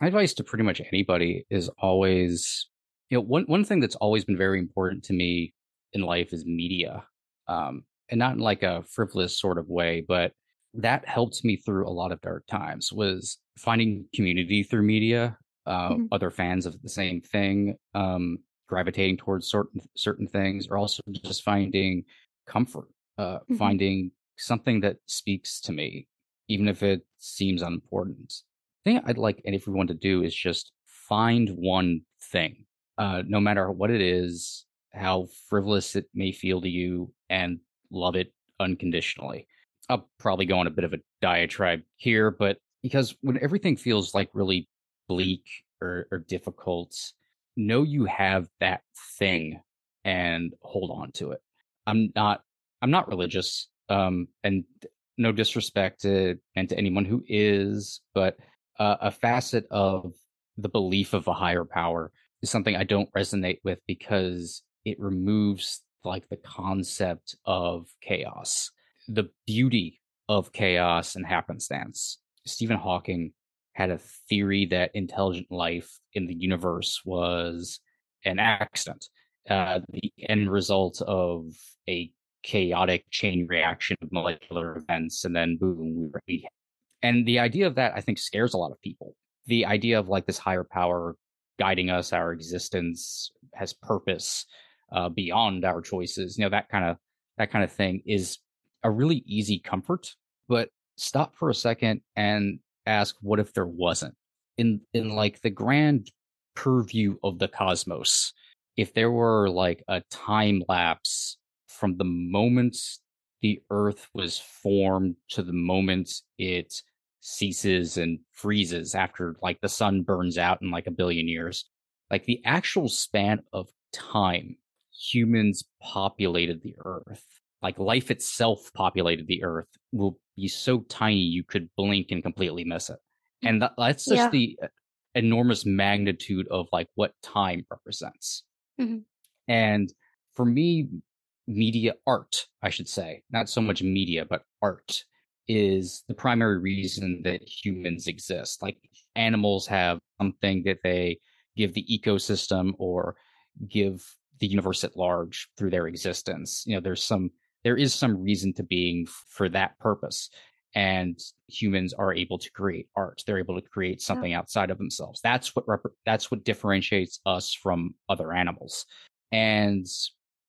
my advice to pretty much anybody is always, you know, one one thing that's always been very important to me in life is media. Um, and not in like a frivolous sort of way, but that helped me through a lot of dark times was finding community through media, uh, mm-hmm. other fans of the same thing, um, gravitating towards certain certain things, or also just finding comfort, uh, mm-hmm. finding something that speaks to me, even if it seems unimportant. The thing I'd like everyone to do is just find one thing, uh, no matter what it is, how frivolous it may feel to you, and love it unconditionally. I'll probably go on a bit of a diatribe here, but because when everything feels like really bleak or, or difficult, know you have that thing and hold on to it. I'm not I'm not religious. Um and no disrespect to and to anyone who is, but uh, a facet of the belief of a higher power is something I don't resonate with because it removes like the concept of chaos, the beauty of chaos and happenstance. Stephen Hawking had a theory that intelligent life in the universe was an accident, uh, the end result of a chaotic chain reaction of molecular events, and then boom, we and the idea of that I think scares a lot of people. The idea of like this higher power guiding us, our existence has purpose uh, beyond our choices. You know that kind of that kind of thing is a really easy comfort. But stop for a second and ask, what if there wasn't? In in mm-hmm. like the grand purview of the cosmos, if there were like a time lapse from the moment the Earth was formed to the moment it ceases and freezes after like the sun burns out in like a billion years, like the actual span of time humans populated the Earth like life itself populated the earth will be so tiny you could blink and completely miss it and that, that's just yeah. the uh, enormous magnitude of like what time represents mm-hmm. and for me media art i should say not so much media but art is the primary reason that humans exist like animals have something that they give the ecosystem or give the universe at large through their existence you know there's some there is some reason to being for that purpose and humans are able to create art. They're able to create something yeah. outside of themselves. That's what rep- that's what differentiates us from other animals. And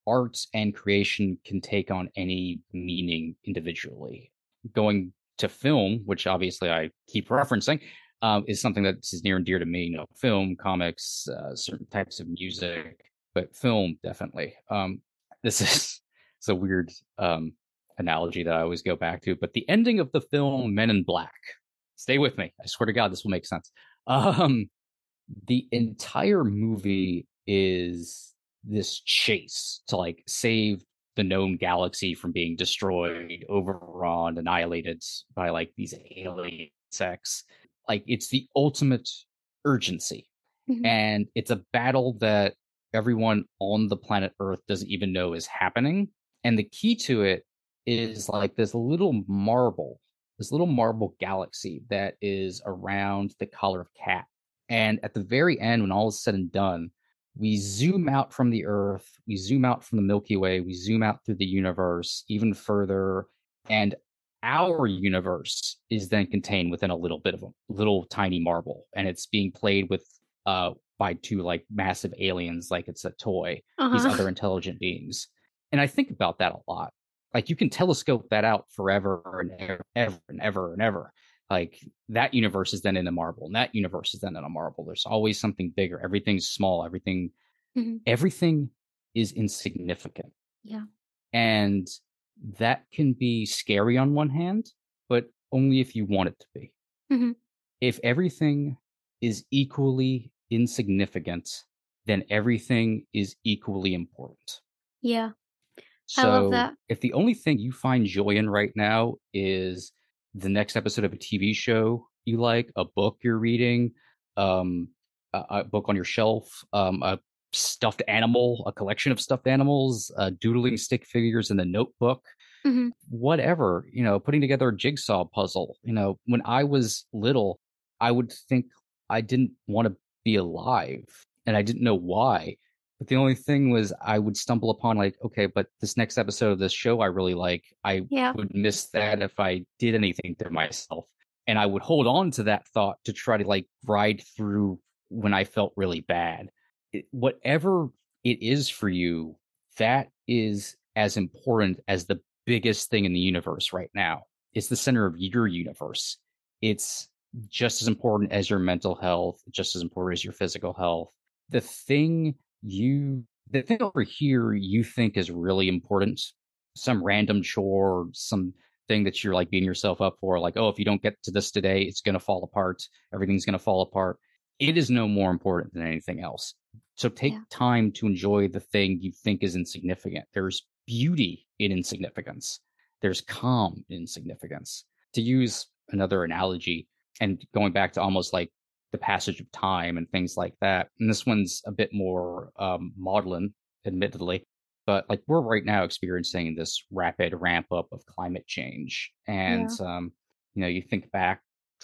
art and creation can take on any meaning individually. Going to film which obviously i keep referencing um, is something that is near and dear to me. You know film comics uh, certain types of music but film definitely. Um, this is it's a weird um, analogy that I always go back to. But the ending of the film Men in Black, stay with me. I swear to God, this will make sense. Um, the entire movie is this chase to like save the known galaxy from being destroyed, overrun, annihilated by like these alien sex. Like it's the ultimate urgency. Mm-hmm. And it's a battle that everyone on the planet Earth doesn't even know is happening. And the key to it is like this little marble, this little marble galaxy that is around the collar of cat. And at the very end, when all is said and done, we zoom out from the Earth, we zoom out from the Milky Way, we zoom out through the universe even further, and our universe is then contained within a little bit of a little tiny marble, and it's being played with uh by two like massive aliens, like it's a toy. Uh-huh. These other intelligent beings, and I think about that a lot. Like you can telescope that out forever and ever, ever and ever and ever. Like that universe is then in a marble, and that universe is then in a marble. There's always something bigger. Everything's small. Everything, mm-hmm. everything is insignificant. Yeah. And that can be scary on one hand, but only if you want it to be. Mm-hmm. If everything is equally insignificant then everything is equally important. Yeah. So I love that. if the only thing you find joy in right now is the next episode of a TV show you like, a book you're reading, um, a, a book on your shelf, um, a stuffed animal, a collection of stuffed animals, uh, doodling stick figures in the notebook, hmm whatever, you know, putting together a jigsaw puzzle. You know, when I was little, I would think I didn't want to be alive and I didn't know why. But the only thing was I would stumble upon like, okay, but this next episode of this show I really like, I Yeah. would miss that if I did anything to myself. And I would hold on to that thought to try to like ride through when I felt really bad. It, whatever it is for you, that is as important as the biggest thing in the universe right now. It's the center of your universe. It's just as important as your mental health, just as important as your physical health. The thing you, the thing over here you think is really important, some random chore, some thing that you're like beating yourself up for, like, oh, if you don't get to this today, it's going to fall apart. Everything's going to fall apart. It is no more important than anything else. So take Yeah. time to enjoy the thing you think is insignificant. There's beauty in insignificance. There's calm in insignificance. To use another analogy and going back to almost like the passage of time and things like that. And this one's a bit more um, maudlin, admittedly, but like we're right now experiencing this rapid ramp up of climate change. And, um, you know, you think back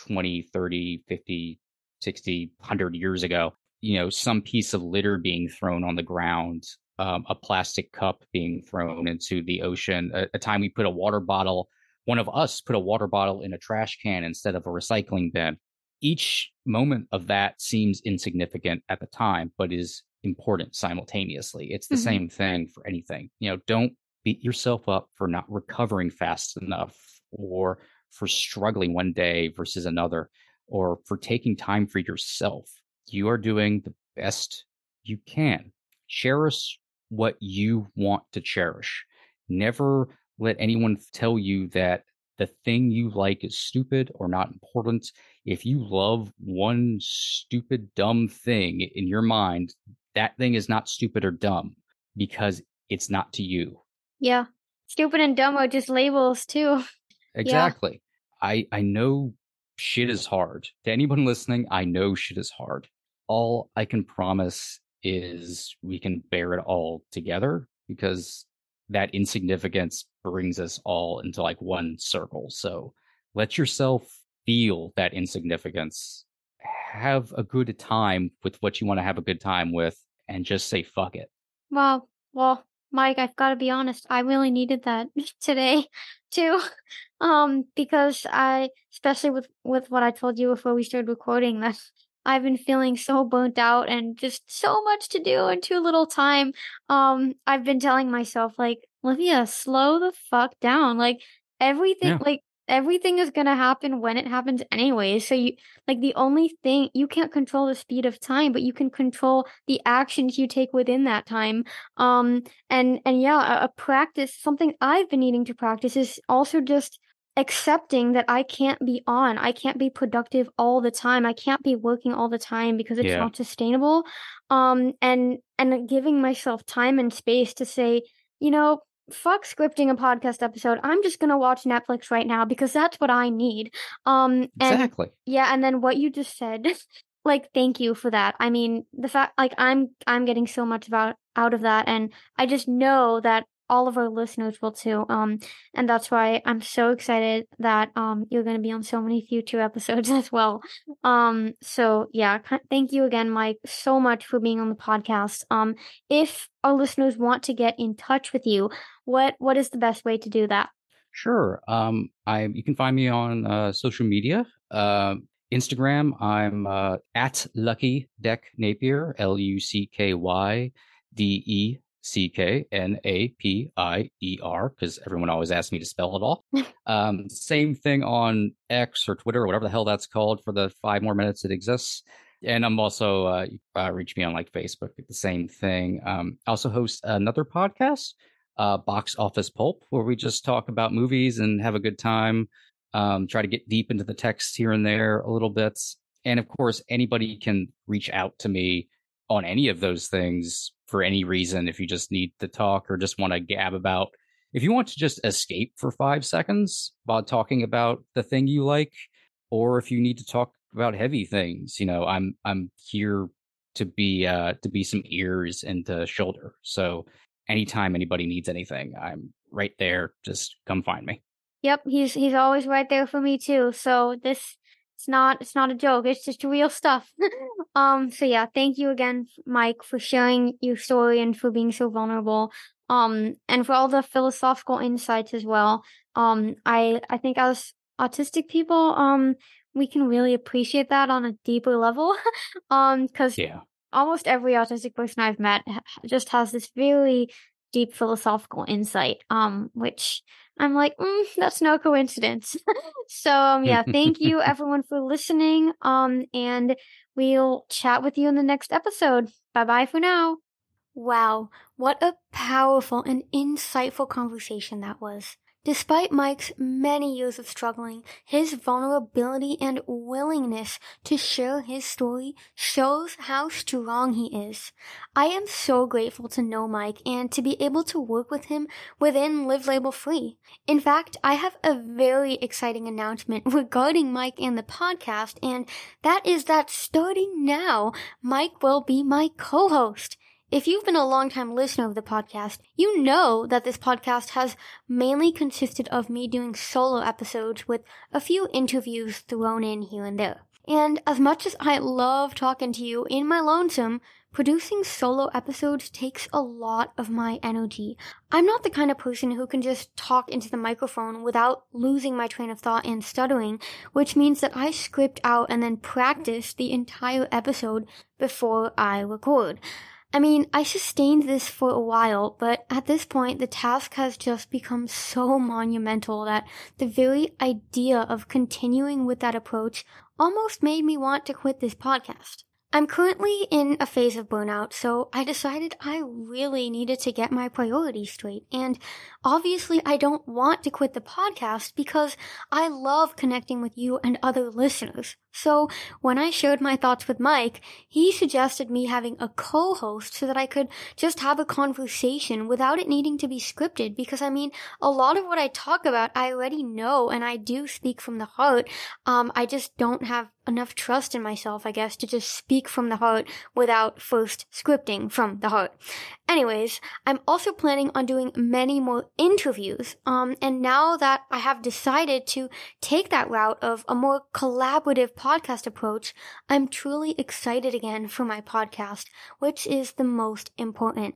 20, 30, 50, 60, 100 years ago, you know, some piece of litter being thrown on the ground, um, a plastic cup being thrown into the ocean, a, a time we put a water bottle, one of us put a water bottle in a trash can instead of a recycling bin. Each moment of that seems insignificant at the time, but is important simultaneously. It's the Mhm. same thing for anything. You know, don't beat yourself up for not recovering fast enough or for struggling one day versus another or for taking time for yourself. You are doing the best you can. Cherish what you want to cherish. Never let anyone tell you that the thing you like is stupid or not important. If you love one stupid, dumb thing in your mind, that thing is not stupid or dumb because it's not to you. Yeah. Stupid and dumb are just labels too. Exactly. I I know shit is hard. To anyone listening, I know shit is hard. All I can promise is we can bear it all together because that insignificance brings us all into like one circle. So let yourself feel that insignificance. Have a good time with what you want to have a good time with and just say fuck it. Well, Well, Mike, I've got to be honest. I really needed that today too. Um, because I, especially with, with what I told you before we started recording, that I've been feeling so burnt out and just so much to do and too little time. Um, I've been telling myself like, Olivia, slow the fuck down. Like everything, Yeah. like everything is gonna happen when it happens anyway. So you, like the only thing, you can't control the speed of time, but you can control the actions you take within that time. Um, and, and yeah, a, a practice, something I've been needing to practice is also just accepting that I can't be on. I can't be productive all the time. I can't be working all the time because it's Yeah. not sustainable. Um, and, and giving myself time and space to say, you know, fuck scripting a podcast episode. I'm just going to watch Netflix right now because that's what I need. Um, and Exactly. yeah, and then what you just said, like thank you for that. I mean, the fact like I'm I'm getting so much about out of that and I just know that all of our listeners will too. Um and that's why I'm so excited that um you're going to be on so many future episodes as well. Um so yeah, thank you again Mike so much for being on the podcast. Um if our listeners want to get in touch with you, what what is the best way to do that? Sure. Um, I you can find me on uh, social media. Uh, Instagram, I'm uh, at Lucky Deck Napier, L U C K Y D E C K N A P I E R, because everyone always asks me to spell it all. um, same thing on X or Twitter or whatever the hell that's called for the five more minutes it exists. And I'm also uh, uh, reach me on like Facebook, the same thing. Um, I also host another podcast uh, Box Office Pulp, where we just talk about movies and have a good time. Um, try to get deep into the text here and there a little bit. And of course, anybody can reach out to me on any of those things for any reason. If you just need to talk or just want to gab about, if you want to just escape for five seconds while talking about the thing you like, or if you need to talk about heavy things, you know, I'm I'm here to be uh to be some ears and to shoulder. So anytime anybody needs anything, I'm right there. Just come find me. Yep, he's he's always right there for me too. So this it's not it's not a joke. It's just real stuff. um. So yeah, thank you again, Mike, for sharing your story and for being so vulnerable. Um, and for all the philosophical insights as well. Um, I I think as autistic people, um, we can really appreciate that on a deeper level. um, because yeah. almost every autistic person I've met just has this very deep philosophical insight. Um, which I'm like, mm, that's no coincidence. so um, yeah, thank you everyone for listening. Um, and we'll chat with you in the next episode. Bye bye for now. Wow, what a powerful and insightful conversation that was. Despite Mike's many years of struggling, his vulnerability and willingness to share his story shows how strong he is. I am so grateful to know Mike and to be able to work with him within Liv Label Free. In fact, I have a very exciting announcement regarding Mike and the podcast, and that is that starting now, Mike will be my co-host. If you've been a long-time listener of the podcast, you know that this podcast has mainly consisted of me doing solo episodes with a few interviews thrown in here and there. And as much as I love talking to you in my lonesome, producing solo episodes takes a lot of my energy. I'm not the kind of person who can just talk into the microphone without losing my train of thought and stuttering, which means that I script out and then practice the entire episode before I record. I mean, I sustained this for a while, but at this point, the task has just become so monumental that the very idea of continuing with that approach almost made me want to quit this podcast. I'm currently in a phase of burnout, so I decided I really needed to get my priorities straight. And obviously, I don't want to quit the podcast because I love connecting with you and other listeners. So when I shared my thoughts with Mike, he suggested me having a co-host so that I could just have a conversation without it needing to be scripted because I mean, a lot of what I talk about I already know and I do speak from the heart. Um, I just don't have enough trust in myself, I guess, to just speak from the heart without first scripting from the heart. Anyways, I'm also planning on doing many more interviews. Um, and now that I have decided to take that route of a more collaborative podcast approach, I'm truly excited again for my podcast, which is the most important.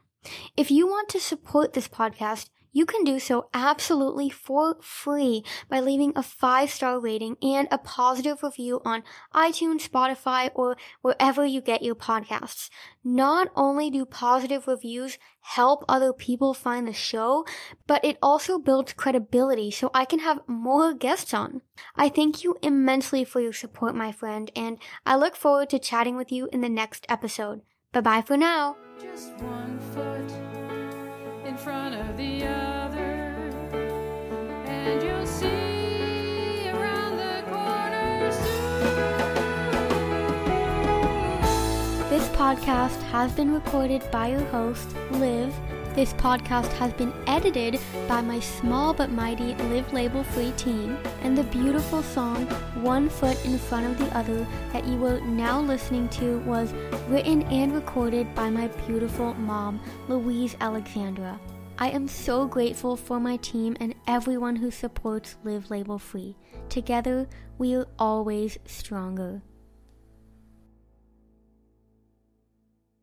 If you want to support this podcast, you can do so absolutely for free by leaving a five star rating and a positive review on iTunes, Spotify, or wherever you get your podcasts. Not only do positive reviews help other people find the show, but it also builds credibility so I can have more guests on. I thank you immensely for your support, my friend, and I look forward to chatting with you in the next episode. Bye bye for now. In front of the other, and you'll see. This podcast has been recorded by your host, Liv. This podcast has been edited by my small but mighty Liv Label Free team, and the beautiful song One Foot in Front of the Other that you are now listening to was written and recorded by my beautiful mom, Louise Alexandra. I am so grateful for my team and everyone who supports Liv Label Free. Together, we are always stronger.